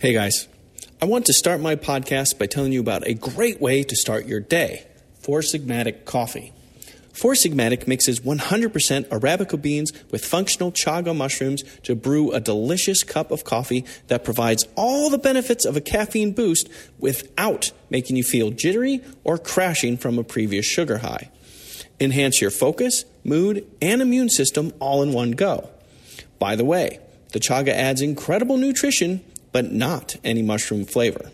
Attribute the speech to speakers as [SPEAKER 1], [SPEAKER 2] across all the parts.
[SPEAKER 1] Hey guys, I want to start my podcast by telling you about a great way to start your day Four Sigmatic Coffee. Four Sigmatic mixes 100% Arabica beans with functional chaga mushrooms to brew a delicious cup of coffee that provides all the benefits of a caffeine boost without making you feel jittery or crashing from a previous sugar high. Enhance your focus, mood, and immune system all in one go. By the way, the chaga adds incredible nutrition but not any mushroom flavor.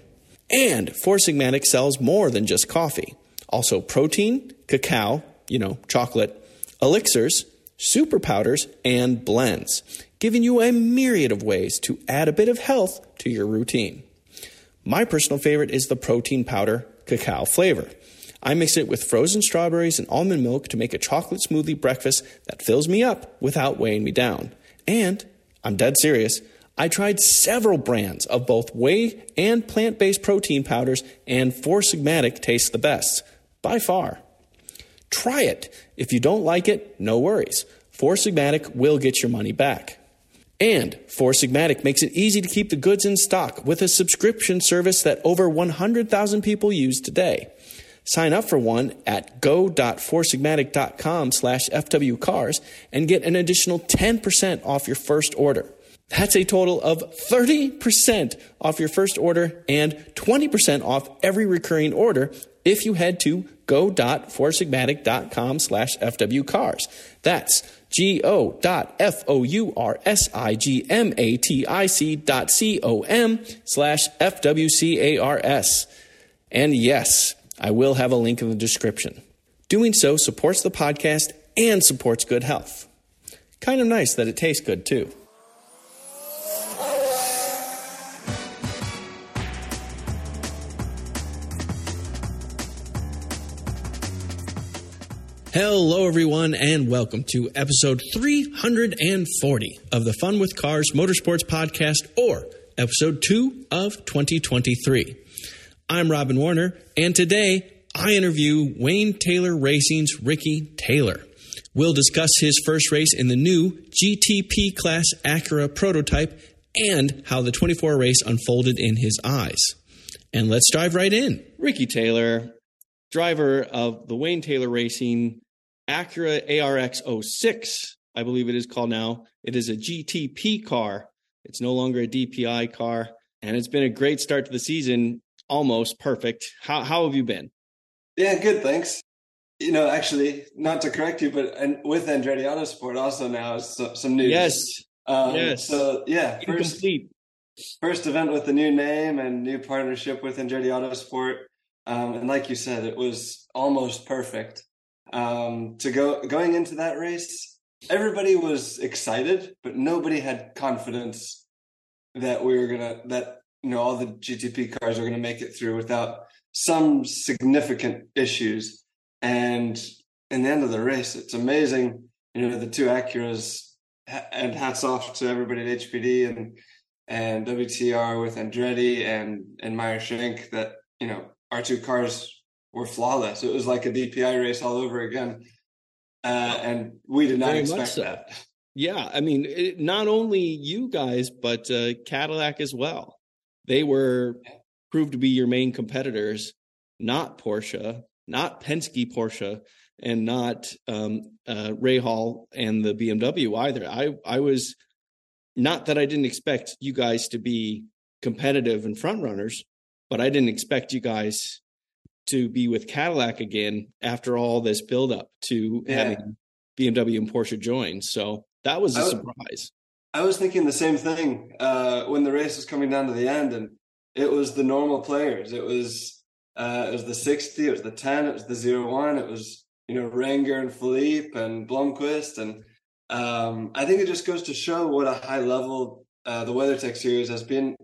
[SPEAKER 1] And Four Sigmatic sells more than just coffee. Also protein, cacao, you know, chocolate, elixirs, super powders, and blends, giving you a myriad of ways to add a bit of health to your routine. My personal favorite is the protein powder cacao flavor. I mix it with frozen strawberries and almond milk to make a chocolate smoothie breakfast that fills me up without weighing me down. And I'm dead serious. I tried several brands of both whey and plant based protein powders, and Four Sigmatic tastes the best, by far. Try it. If you don't like it, no worries. Four Sigmatic will get your money back. And Four Sigmatic makes it easy to keep the goods in stock with a subscription service that over 100,000 people use today. Sign up for one at go.foursigmatic.com slash fwcars and get an additional 10% off your first order. That's a total of 30% off your first order and 20% off every recurring order if you head to go.foursigmatic.com slash fwcars. That's G-O dot C-O-M slash F-W-C-A-R-S. And yes, I will have a link in the description. Doing so supports the podcast and supports good health. Kind of nice that it tastes good too. Hello, everyone, and welcome to episode 340 of the Fun with Cars Motorsports Podcast, or episode 2 of 2023. I'm Robin Warner, and today I interview Wayne Taylor Racing's Ricky Taylor. We'll discuss his first race in the new GTP class Acura prototype and how the 24 race unfolded in his eyes. And let's dive right in. Ricky Taylor, driver of the Wayne Taylor Racing Acura ARX 06, I believe it is called now. It is a GTP car. It's no longer a DPI car. And it's been a great start to the season, almost perfect. How, how have you been?
[SPEAKER 2] Yeah, good, thanks. You know, actually, not to correct you, but and with Andretti Autosport also now is so, some news.
[SPEAKER 1] Yes.
[SPEAKER 2] Um,
[SPEAKER 1] yes.
[SPEAKER 2] So, yeah,
[SPEAKER 1] first, Incomplete.
[SPEAKER 2] first event with the new name and new partnership with Andretti Autosport. Um, and like you said, it was almost perfect um, to go going into that race. Everybody was excited, but nobody had confidence that we were gonna that you know all the GTP cars are gonna make it through without some significant issues. And in the end of the race, it's amazing. You know the two Acuras, and hats off to everybody at HPD and and WTR with Andretti and and Meyer Shank that you know our two cars were flawless. It was like a DPI race all over again. Uh, and we did not Very expect so. that.
[SPEAKER 1] Yeah, I mean, it, not only you guys, but uh, Cadillac as well. They were proved to be your main competitors, not Porsche, not Penske Porsche, and not um, uh, Rahal and the BMW either. I I was not that I didn't expect you guys to be competitive and front runners, but I didn't expect you guys to be with Cadillac again after all this buildup to yeah. having BMW and Porsche join. So that was a I was, surprise.
[SPEAKER 2] I was thinking the same thing uh, when the race was coming down to the end, and it was the normal players. It was uh, it was the sixty, it was the ten, it was the zero one, it was you know Renger and Philippe and Blomqvist, and um, I think it just goes to show what a high level uh, the WeatherTech series has been,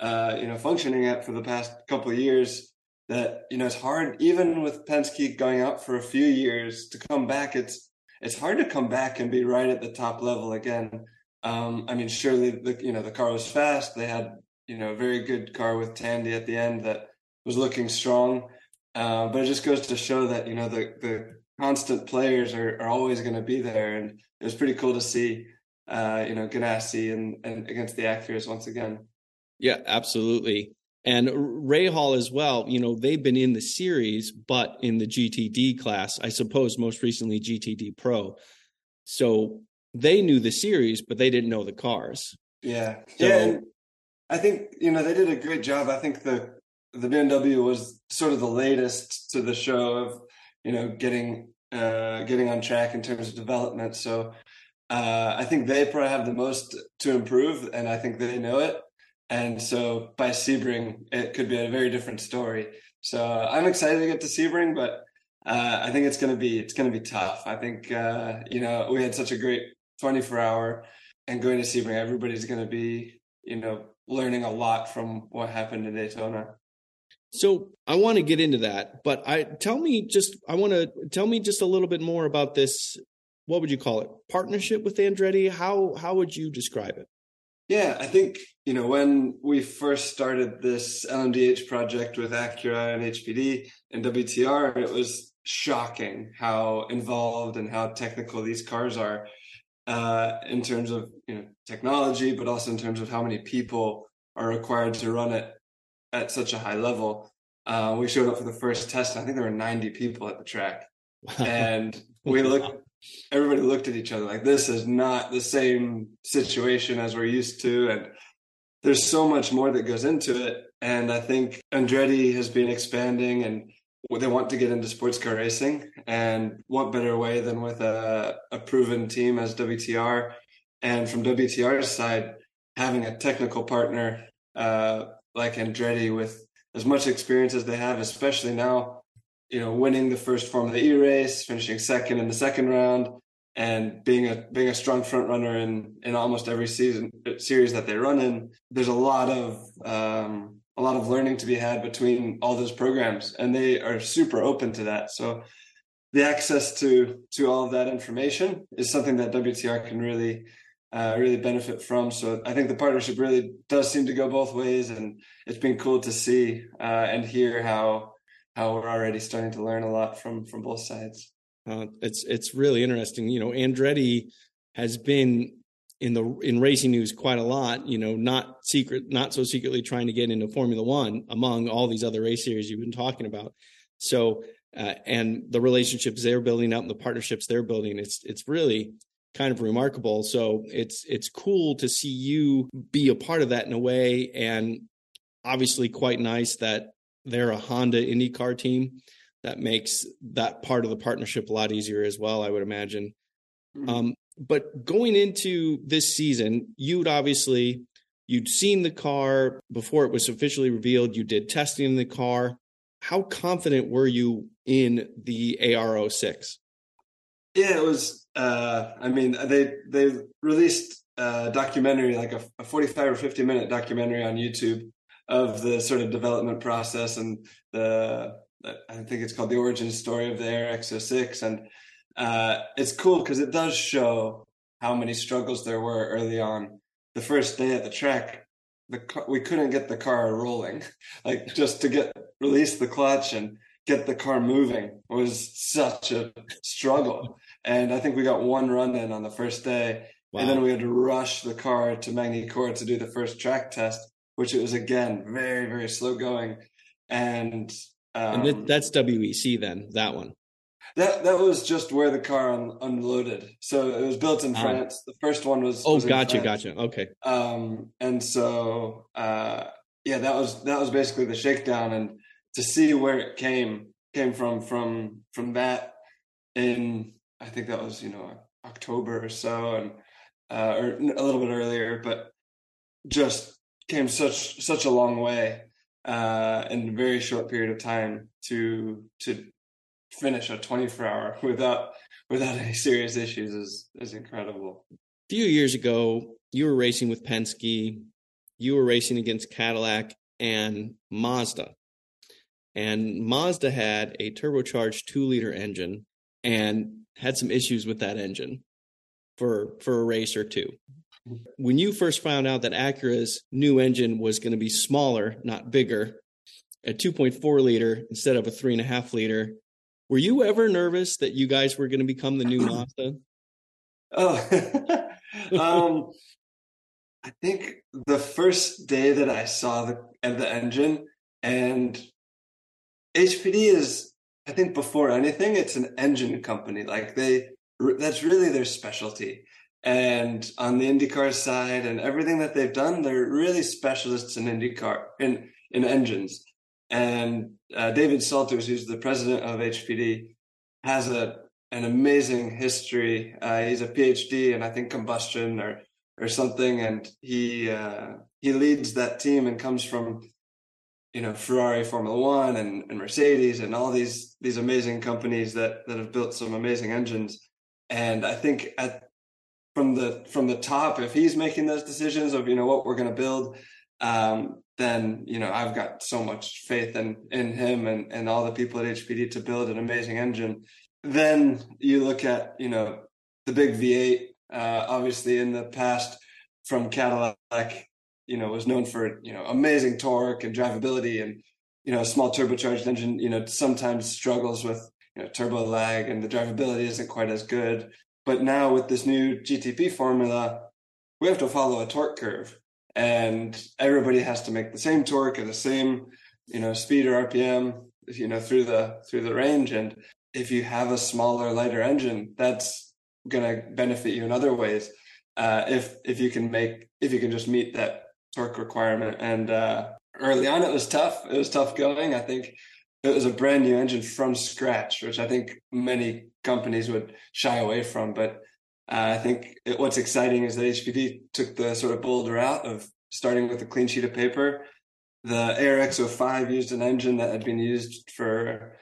[SPEAKER 2] uh, you know, functioning at for the past couple of years that you know it's hard even with Penske going out for a few years to come back. It's it's hard to come back and be right at the top level again. Um, I mean, surely the you know the car was fast. They had you know a very good car with Tandy at the end that was looking strong. Uh, but it just goes to show that you know the the constant players are, are always going to be there, and it was pretty cool to see uh, you know Ganassi and, and against the Acuras once again.
[SPEAKER 1] Yeah, absolutely. And Rahal as well, you know, they've been in the series, but in the GTD class, I suppose most recently GTD Pro. So they knew the series, but they didn't know the cars.
[SPEAKER 2] Yeah. So, yeah. I think, you know, they did a great job. I think the the BMW was sort of the latest to the show of, you know, getting uh getting on track in terms of development. So uh I think they probably have the most to improve and I think they know it. And so by Sebring, it could be a very different story. So I'm excited to get to Sebring, but uh, I think it's gonna be it's gonna be tough. I think uh, you know we had such a great 24 hour, and going to Sebring, everybody's gonna be you know learning a lot from what happened in Daytona.
[SPEAKER 1] So I want to get into that, but I tell me just I want to tell me just a little bit more about this. What would you call it? Partnership with Andretti? How how would you describe it?
[SPEAKER 2] Yeah, I think, you know, when we first started this LMDH project with Acura and HPD and WTR, it was shocking how involved and how technical these cars are uh, in terms of, you know, technology, but also in terms of how many people are required to run it at such a high level. Uh, we showed up for the first test. I think there were 90 people at the track. And we looked everybody looked at each other like this is not the same situation as we're used to and there's so much more that goes into it. And i think andretti has been expanding and they want to get into sports car racing. And what better way than with a, a proven team as wtr and from wtr's side having a technical partner uh, like andretti with as much experience as they have especially now you know, winning the first Formula E race, finishing second in the second round, and being a being a strong front runner in in almost every season series that they run in. There's a lot of um, a lot of learning to be had between all those programs, and they are super open to that. So the access to to all of that information is something that WTR can really uh, really benefit from. So I think the partnership really does seem to go both ways, and it's been cool to see uh, and hear how how we're already starting to learn a lot from from both sides.
[SPEAKER 1] Uh, it's it's really interesting. You know, Andretti has been in the in racing news quite a lot. You know, not secret, not so secretly trying to get into Formula One among all these other race series you've been talking about. So, uh, and the relationships they're building up and the partnerships they're building, it's it's really kind of remarkable. So it's it's cool to see you be a part of that in a way, and obviously quite nice that they're a Honda IndyCar team. That makes that part of the partnership a lot easier as well, I would imagine. Mm-hmm. Um, but going into this season, you'd obviously you'd seen the car before it was officially revealed. You did testing in the car. How confident were you in the AR06?
[SPEAKER 2] Yeah, it was. Uh, I mean, they they released a documentary, like a, a 45 or 50 minute documentary on YouTube of the sort of development process and the I think it's called the origin story of the ARX06, and uh, it's cool because it does show how many struggles there were early on. The first day at the track, the car, we couldn't get the car rolling, like just to get release the clutch and get the car moving was such a struggle. And I think we got one run in on the first day, wow. and then we had to rush the car to Magny-Cours to do the first track test which it was again very very slow going, and um,
[SPEAKER 1] and that's WEC then that one.
[SPEAKER 2] That that was just where the car un- unloaded. So it was built in ah. France. The first one was.
[SPEAKER 1] Oh,
[SPEAKER 2] was
[SPEAKER 1] gotcha, gotcha. Okay.
[SPEAKER 2] Um, and so uh, yeah, that was that was basically the shakedown, and to see where it came came from from from that in I think that was you know October or so, and uh, or a little bit earlier, but just came such such a long way uh, in a very short period of time to to finish a 24 hour without without any serious issues is is incredible.
[SPEAKER 1] A few years ago, you were racing with Penske, you were racing against Cadillac and Mazda. And Mazda had a turbocharged 2 liter engine and had some issues with that engine for for a race or two. When you first found out that Acura's new engine was going to be smaller, not bigger, a 2.4 liter instead of a three and a half liter, were you ever nervous that you guys were going to become the new Mazda?
[SPEAKER 2] Oh, um, I think the first day that I saw the the engine and HPD is I think before anything it's an engine company like they that's really their specialty and on the IndyCar side and everything that they've done they're really specialists in IndyCar in in engines. And uh, David Salters who's the president of HPD has a an amazing history. Uh, he's a PhD in I think combustion or or something, and he uh, he leads that team and comes from you know Ferrari Formula One and, and Mercedes and all these these amazing companies that that have built some amazing engines. And I think at from the from the top, if he's making those decisions of you know what we're going to build, um, then you know I've got so much faith in in him and and all the people at HPD to build an amazing engine. Then you look at you know the big V8 uh, obviously, in the past, from Cadillac, you know, was known for you know amazing torque and drivability, and you know, a small turbocharged engine, you know, sometimes struggles with you know turbo lag and the drivability isn't quite as good. But now with this new GTP formula, we have to follow a torque curve, and everybody has to make the same torque at the same you know speed or RPM, you know, through the through the range. And if you have a smaller, lighter engine, that's going to benefit you in other ways uh, if if you can make if you can just meet that torque requirement. And uh, early on, it was tough. It was tough going. I think it was a brand new engine from scratch, which I think many companies would shy away from. But uh, I think it, what's exciting is that HPD took the sort of bold route of starting with a clean sheet of paper. The ARX05 used an engine that had been used for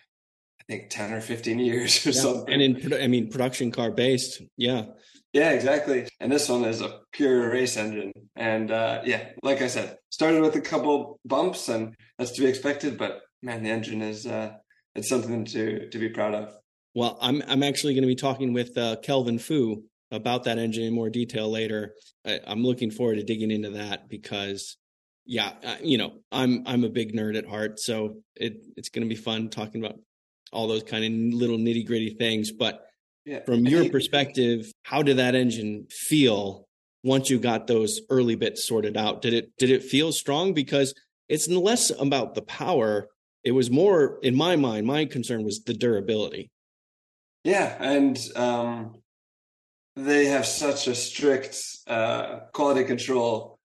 [SPEAKER 2] I think 10 or 15 years or yeah. something.
[SPEAKER 1] And in, I mean, production car based. Yeah.
[SPEAKER 2] Yeah, exactly. And this one is a pure race engine. And uh, yeah, like I said, started with a couple bumps and that's to be expected, but man, the engine is, uh, it's something to, to be proud of.
[SPEAKER 1] Well, I'm, I'm actually going to be talking with uh, Kelvin Fu about that engine in more detail later. I, I'm looking forward to digging into that because yeah, you know, I'm I'm a big nerd at heart, so it it's going to be fun talking about all those kind of little nitty gritty things. But yeah. from your perspective, how did that engine feel once you got those early bits sorted out? Did it did it feel strong? Because it's less about the power. It was more, in my mind, my concern was the durability.
[SPEAKER 2] Yeah, and um, they have such a strict uh, quality control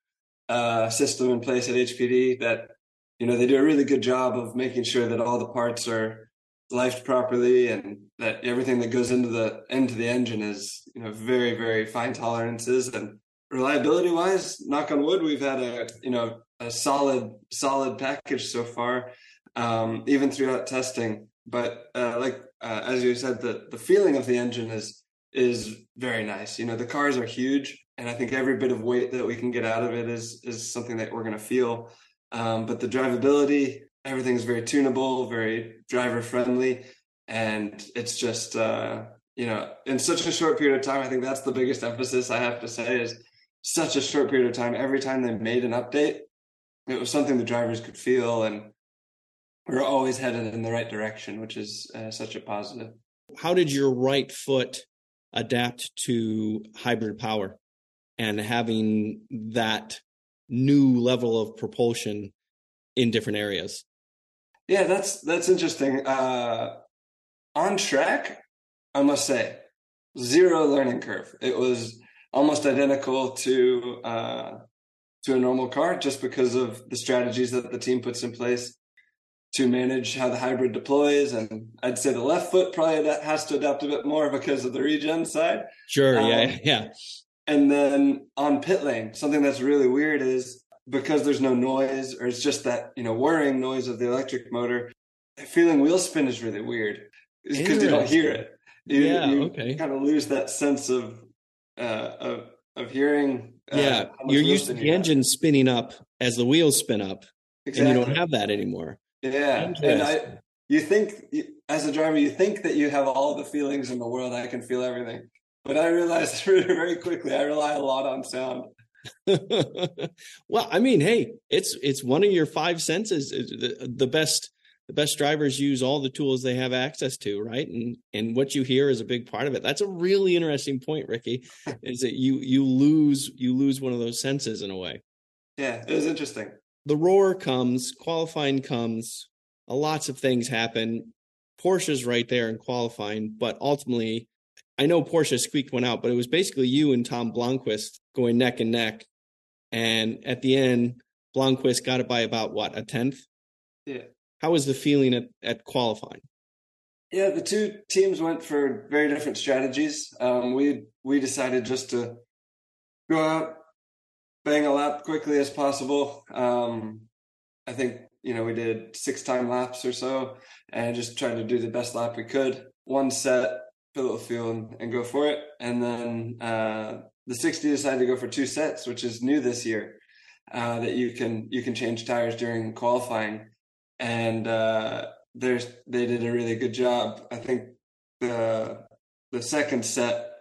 [SPEAKER 2] uh, system in place at HPD that you know they do a really good job of making sure that all the parts are lifed properly and that everything that goes into the into the engine is you know very very fine tolerances. And reliability wise knock on wood we've had a you know a solid solid package so far um, even throughout testing. But uh, like uh, as you said the the feeling of the engine is is very nice. You know the cars are huge and i think every bit of weight that we can get out of it is is something that we're going to feel. Um, but the drivability everything's very tunable, very driver friendly, and it's just uh, you know in such a short period of time. I think that's the biggest emphasis I have to say is such a short period of time. Every time they made an update, it was something the drivers could feel, and we're always headed in the right direction, which is uh, such a positive.
[SPEAKER 1] How did your right foot adapt to hybrid power and having that new level of propulsion in different areas?
[SPEAKER 2] Yeah, that's that's interesting. Uh, on track, I must say, zero learning curve. It was almost identical to uh, to a normal car, just because of the strategies that the team puts in place to manage how the hybrid deploys. And I'd say the left foot probably has to adapt a bit more because of the regen side.
[SPEAKER 1] Sure. Um, yeah. Yeah.
[SPEAKER 2] And then on pit lane, something that's really weird is because there's no noise or it's just that you know whirring noise of the electric motor feeling wheel spin is really weird. Because you don't hear it. You,
[SPEAKER 1] yeah you okay.
[SPEAKER 2] kind of lose that sense of uh of of hearing
[SPEAKER 1] uh, yeah you're used to the you engine have. spinning up as the wheels spin up exactly. and you don't have that anymore.
[SPEAKER 2] Yeah and i you think as a driver you think that you have all the feelings in the world i can feel everything but i realized very quickly i rely a lot on sound
[SPEAKER 1] well, I mean, hey, it's it's one of your five senses. The, the best the best drivers use all the tools they have access to, right? And and what you hear is a big part of it. That's a really interesting point, Ricky, is that you you lose you lose one of those senses in a way.
[SPEAKER 2] Yeah, it was interesting.
[SPEAKER 1] The roar comes, qualifying comes, lots of things happen. Porsche's right there in qualifying, but ultimately, I know Porsche squeaked one out, but it was basically you and Tom Blomqvist going neck and neck. And at the end, Blomqvist got it by about what, a tenth?
[SPEAKER 2] Yeah.
[SPEAKER 1] How was the feeling at, at qualifying?
[SPEAKER 2] Yeah, the two teams went for very different strategies. Um, we we decided just to go out, bang a lap quickly as possible. Um, I think you know we did six time laps or so, and just trying to do the best lap we could. One set, the fuel, and, and, go for it. And then uh, the 60 decided to go for two sets, which is new this year. Uh, that you can you can change tires during qualifying and uh, there's they did a really good job. I think the the second set,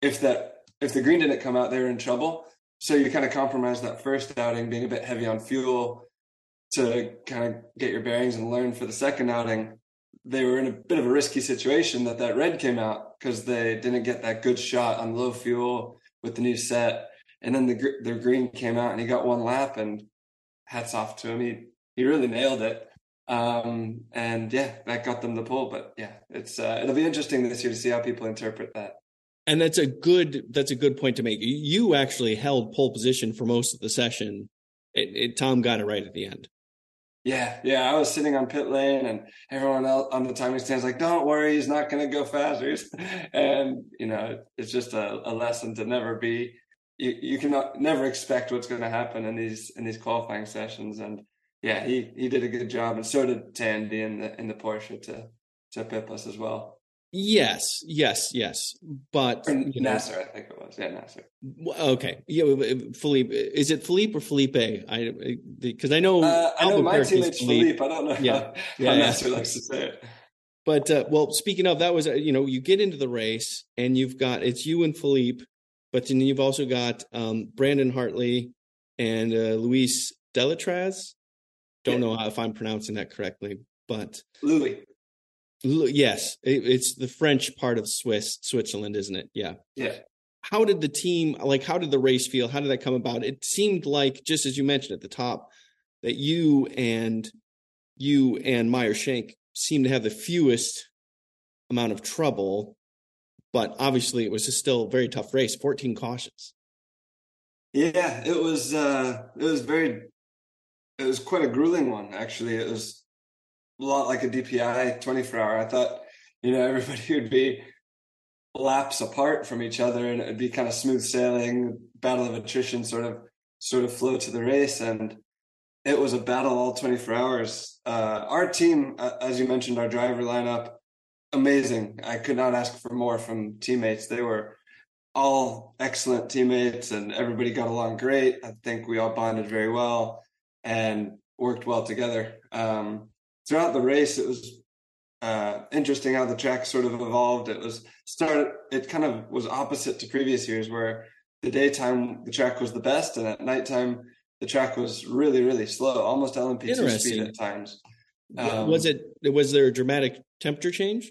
[SPEAKER 2] if that if the green didn't come out, they were in trouble. So you kind of compromise that first outing, being a bit heavy on fuel, to kind of get your bearings and learn for the second outing. They were in a bit of a risky situation that that red came out because they didn't get that good shot on low fuel with the new set, and then the the green came out and he got one lap and hats off to him. He he really nailed it. Um, and yeah, that got them the pole. But yeah, it's uh, it'll be interesting this year to see how people interpret that.
[SPEAKER 1] And that's a good that's a good point to make. You actually held pole position for most of the session. It, it, Tom got it right at the end.
[SPEAKER 2] Yeah, yeah. I was sitting on pit lane, and everyone else on the timing stands like, "Don't worry, he's not going to go faster." and you know, it's just a, a lesson to never be. You you cannot never expect what's going to happen in these in these qualifying sessions, and yeah, he he did a good job, and so did Tandy in the in the Porsche to to pip us as well.
[SPEAKER 1] Yes, yes, yes. But
[SPEAKER 2] you know, Nasr, I think it was. Yeah, Nasr.
[SPEAKER 1] Okay, yeah, Philippe. Is it Philippe or Felipe? I because I know
[SPEAKER 2] uh, I know my teammate's Philippe. I don't know. Yeah, how, yeah, how yeah. Nasr likes to say it.
[SPEAKER 1] But uh, well, speaking of that, was uh, you know you get into the race and you've got it's you and Philippe, but then you've also got um, Brandon Hartley and uh, Luis Delétraz. Don't yeah. know if I'm pronouncing that correctly, but
[SPEAKER 2] Louis.
[SPEAKER 1] Yes, it, it's the French part of Swiss, Switzerland, isn't it? Yeah.
[SPEAKER 2] Yeah.
[SPEAKER 1] How did the team like? How did the race feel? How did that come about? It seemed like, just as you mentioned at the top, that you and you and Meyer Shank seemed to have the fewest amount of trouble, but obviously it was still a very tough race. Fourteen cautions.
[SPEAKER 2] Yeah, it was. uh It was very it was quite a grueling one, actually. It was a lot like a DPI 24 hour. I thought, you know, everybody would be laps apart from each other and it'd be kind of smooth sailing, battle of attrition sort of sort of flow to the race. And it was a battle all 24 hours. Uh, our team, as you mentioned, our driver lineup, amazing. I could not ask for more from teammates. They were all excellent teammates and everybody got along great. I think we all bonded very well and worked well together. Um, throughout the race, it was uh, interesting how the track sort of evolved. It was started. It kind of was opposite to previous years, where the daytime the track was the best, and at nighttime the track was really, really slow, almost LMP2 speed at times.
[SPEAKER 1] Um, was it? Was there a dramatic temperature change?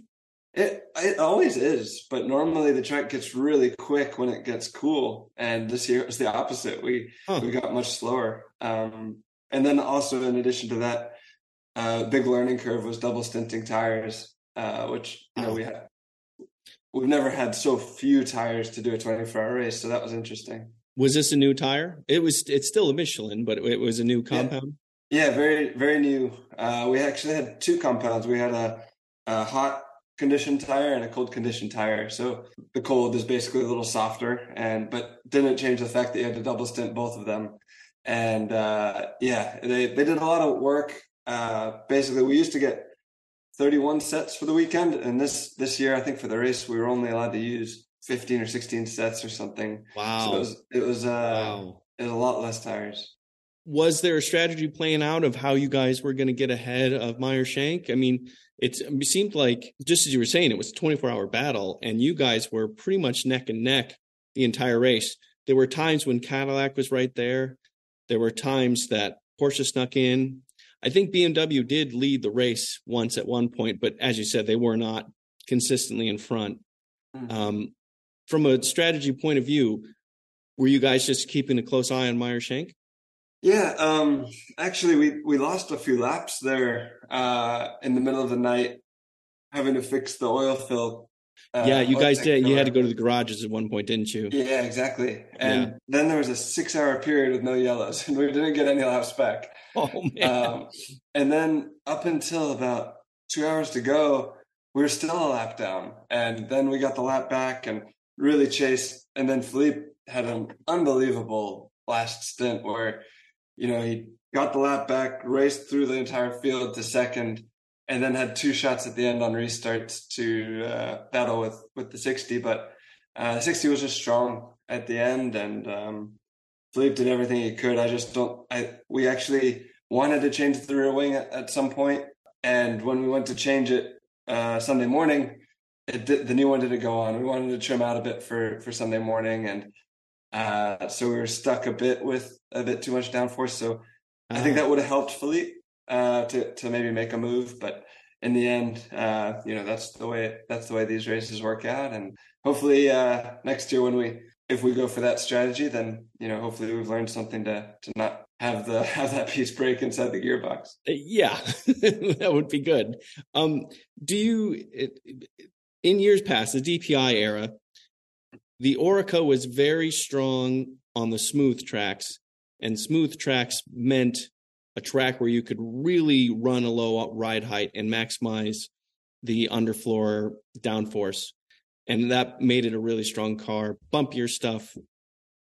[SPEAKER 2] It it always is, but normally the track gets really quick when it gets cool, and this year it was the opposite. We huh. we got much slower. Um, and then also in addition to that, uh, big learning curve was double stinting tires, uh, which you know we had. We've never had so few tires to do a 24 hour race, so that was interesting.
[SPEAKER 1] Was this a new tire? It was. It's still a Michelin, but it was a new compound.
[SPEAKER 2] Yeah, yeah very very new. Uh, we actually had two compounds. We had a, a hot condition tire and a cold condition tire. So the cold is basically a little softer, and but didn't change the fact that you had to double stint both of them and uh, yeah, they they did a lot of work. Uh, basically, we used to get 31 sets for the weekend, and this this year, I think for the race, we were only allowed to use 15 or 16 sets or something.
[SPEAKER 1] Wow,
[SPEAKER 2] so it was it was uh, wow. it was a lot less tires.
[SPEAKER 1] Was there a strategy playing out of how you guys were going to get ahead of Meyer Shank? I mean, it seemed like just as you were saying, it was a 24 hour battle, and you guys were pretty much neck and neck the entire race. There were times when Cadillac was right there. There were times that Porsche snuck in. I think BMW did lead the race once at one point, but as you said, they were not consistently in front. Mm-hmm. Um, from a strategy point of view, were you guys just keeping a close eye on Meyer Shank?
[SPEAKER 2] Yeah, um, actually, we we lost a few laps there uh, in the middle of the night, having to fix the oil fill.
[SPEAKER 1] Uh, yeah, you guys did. You had to go to the garages at one point, didn't you?
[SPEAKER 2] Yeah, exactly. And yeah. then there was a six-hour period with no yellows, and we didn't get any laps back. Oh man! Um, and then up until about two hours to go, we were still a lap down, and then we got the lap back and really chased. And then Philippe had an unbelievable last stint where you know, he got the lap back, raced through the entire field to second, and then had two shots at the end on restarts to uh, battle with with the 60. But uh, 60 was just strong at the end, and um, Philippe did everything he could. I just don't. I we actually wanted to change the rear wing at, at some point, and when we went to change it uh, Sunday morning, it did, the new one didn't go on. We wanted to trim out a bit for for Sunday morning, and uh, so we were stuck a bit with a bit too much downforce. So uh-huh. I think uh-huh. that would have helped Philippe uh, to to maybe make a move. But in the end, uh, you know, that's the way that's the way these races work out. And hopefully uh, next year when we if we go for that strategy, then you know, hopefully we've learned something to to not have the have that piece break inside the gearbox.
[SPEAKER 1] Uh, yeah, that would be good. Um, do you in years past the DPI era? the Oreca was very strong on the smooth tracks, and smooth tracks meant a track where you could really run a low ride height and maximize the underfloor downforce. And that made it a really strong car. Bumpier stuff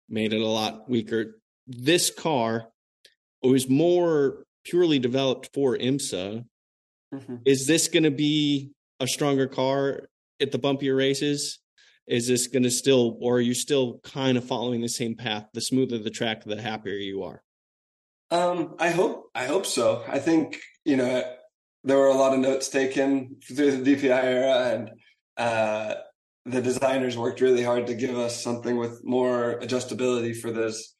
[SPEAKER 1] made it a lot weaker. This car was more purely developed for IMSA. Mm-hmm. Is this going to be a stronger car at the bumpier races? is this going to still or are you still kind of following the same path the smoother the track the happier you are
[SPEAKER 2] um i hope i hope so i think you know there were a lot of notes taken through the dpi era and uh the designers worked really hard to give us something with more adjustability for those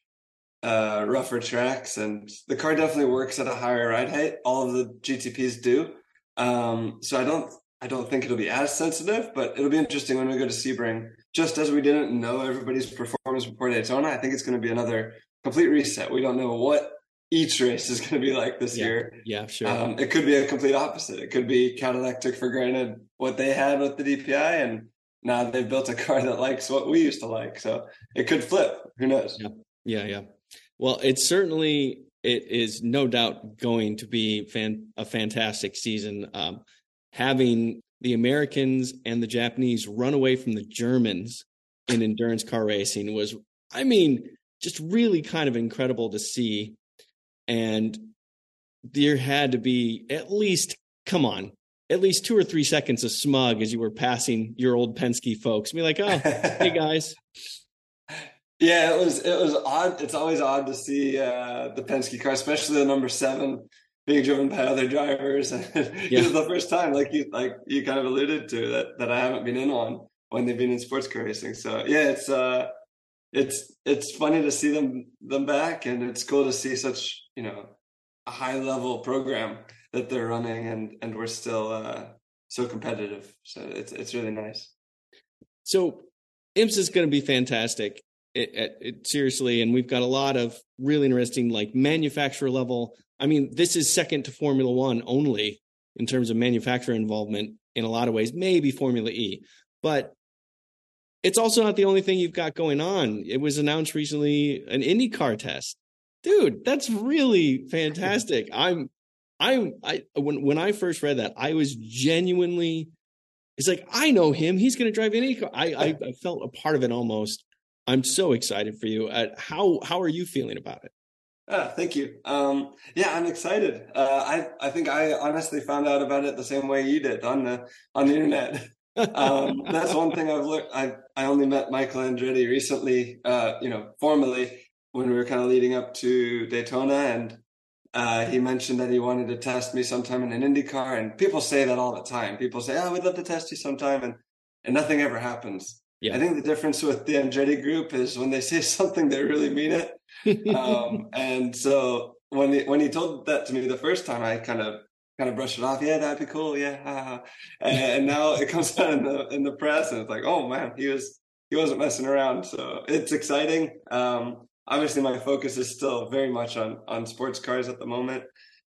[SPEAKER 2] uh, rougher tracks, and the car definitely works at a higher ride height. All of the GTPs do, um, so I don't I don't think it'll be as sensitive, but it'll be interesting when we go to Sebring. Just as we didn't know everybody's performance before Daytona, I think it's going to be another complete reset. We don't know what each race is going to be like this
[SPEAKER 1] yeah.
[SPEAKER 2] year.
[SPEAKER 1] Yeah, sure.
[SPEAKER 2] Um, it could be a complete opposite. It could be Cadillac took for granted what they had with the DPI, and now they've built a car that likes what we used to like. So it could flip. Who knows?
[SPEAKER 1] Yeah, yeah, yeah. Well, it's certainly it is no doubt going to be fan, a fantastic season. Um, having the Americans and the Japanese run away from the Germans in endurance car racing was, I mean, just really kind of incredible to see. And there had to be at least, come on, at least two or three seconds of smug as you were passing your old Penske folks. Be like, oh, hey guys.
[SPEAKER 2] Yeah, it was it was odd. It's always odd to see uh, the Penske car, especially the number seven being driven by other drivers. yeah. this is the first time, like you like you kind of alluded to, that that I haven't been in on when they've been in sports car racing. So yeah, it's uh it's it's funny to see them them back and it's cool to see such, you know, a high level program that they're running and and we're still uh so competitive. So it's it's really nice.
[SPEAKER 1] So IMSA is going to be fantastic. It, it, it, seriously, and we've got a lot of really interesting, like manufacturer level I mean, this is second to Formula One only in terms of manufacturer involvement in a lot of ways, maybe Formula E. But it's also not the only thing you've got going on. It was announced recently an IndyCar test. Dude, that's really fantastic. I'm I'm I when when I first read that, I was genuinely it's like I know him. He's going to drive IndyCar. I, I I felt a part of it almost. I'm so excited for you. Uh, how how are you feeling about it?
[SPEAKER 2] Ah, thank you. Um, yeah, I'm excited. Uh, I I think I honestly found out about it the same way you did on the on the internet. um, that's one thing I've learned. I I only met Michael Andretti recently. Uh, you know, formally when we were kind of leading up to Daytona, and uh, he mentioned that he wanted to test me sometime in an Indy car. And people say that all the time. People say, "Oh, we'd love to test you sometime," and and nothing ever happens. Yeah. I think the difference with the Andretti group is when they say something, they really mean it. um, and so when he when he told that to me the first time, I kind of kind of brushed it off. Yeah, that'd be cool. Yeah, and, and now it comes out in the in the press, and it's like, oh man, he was he wasn't messing around. So it's exciting. Um, obviously, my focus is still very much on on sports cars at the moment.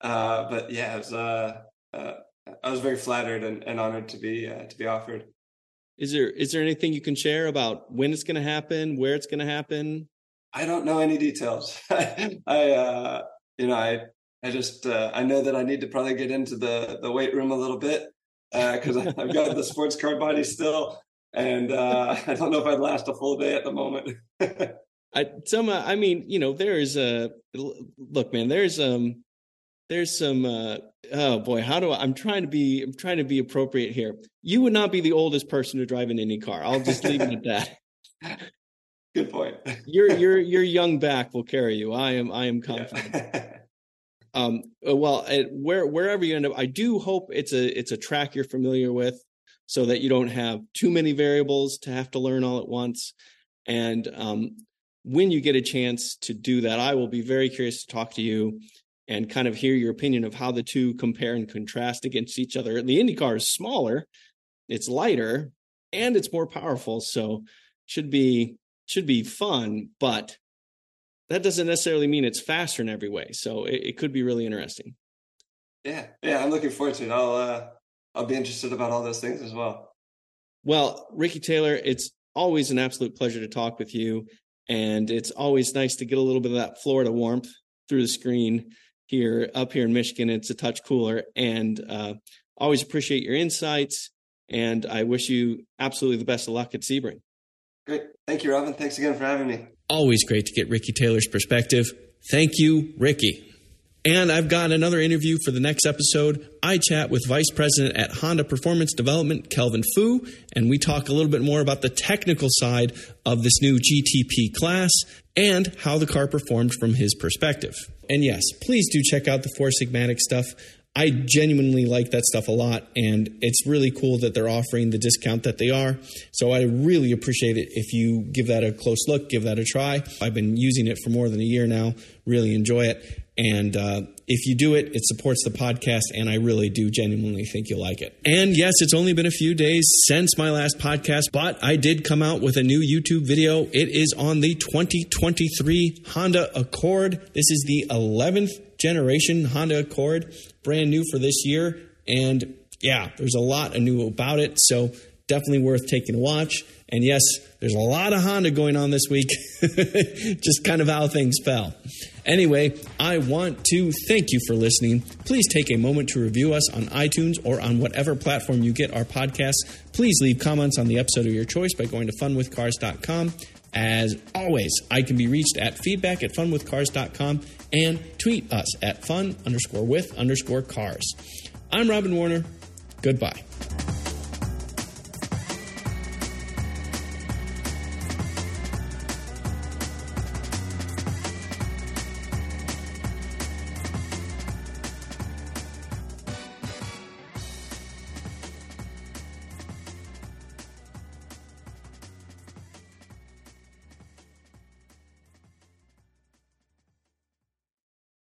[SPEAKER 2] Uh, but yeah, was, uh, uh, I was very flattered and, and honored to be uh, to be offered.
[SPEAKER 1] Is there is there anything you can share about when it's going to happen, where it's going to happen?
[SPEAKER 2] I don't know any details. I, uh, you know, I, I just, uh, I know that I need to probably get into the the weight room a little bit because I've got the sports car body still, and uh, I don't know if I'd last a full day at the moment.
[SPEAKER 1] I, some, uh, I mean, you know, there is a look, man. There's um, there's some. Uh, oh boy, how do I? I'm trying to be. I'm trying to be appropriate here. You would not be the oldest person to drive an Indy car. I'll just leave it at that.
[SPEAKER 2] Good point.
[SPEAKER 1] your your your young back will carry you. I am I am confident. Yeah. um, uh, well, where wherever you end up, I do hope it's a it's a track you're familiar with, so that you don't have too many variables to have to learn all at once. And um, when you get a chance to do that, I will be very curious to talk to you and kind of hear your opinion of how the two compare and contrast against each other. The IndyCar is smaller, it's lighter, and it's more powerful, so should be should be fun, but that doesn't necessarily mean it's faster in every way. So it, it could be really interesting.
[SPEAKER 2] Yeah, yeah, I'm looking forward to it. I'll uh, I'll be interested about all those things as well.
[SPEAKER 1] Well, Ricky Taylor, it's always an absolute pleasure to talk with you, and it's always nice to get a little bit of that Florida warmth through the screen here up here in Michigan. It's a touch cooler, and uh, always appreciate your insights. And I wish you absolutely the best of luck at Sebring.
[SPEAKER 2] Great. Thank you, Robin. Thanks again for having me.
[SPEAKER 1] Always great to get Ricky Taylor's perspective. Thank you, Ricky. And I've got another interview for the next episode. I chat with Vice President at Honda Performance Development, Kelvin Fu, and we talk a little bit more about the technical side of this new GTP class and how the car performed from his perspective. And yes, please do check out the Four Sigmatic stuff. I genuinely like that stuff a lot, and it's really cool that they're offering the discount that they are. So I really appreciate it if you give that a close look, give that a try. I've been using it for more than a year now, really enjoy it. And uh, if you do it, it supports the podcast, and I really do genuinely think you'll like it. And yes, it's only been a few days since my last podcast, but I did come out with a new YouTube video. It is on the 2023 Honda Accord. This is the 11th generation Honda Accord, brand new for this year. And yeah, there's a lot new about it. So definitely worth taking a watch. And yes, there's a lot of Honda going on this week, just kind of how things fell. Anyway, I want to thank you for listening. Please take a moment to review us on iTunes or on whatever platform you get our podcasts. Please leave comments on the episode of your choice by going to funwithcars.com. As always, I can be reached at feedback at funwithcars.com and tweet us at fun underscore with underscore cars. I'm Robin Warner. Goodbye.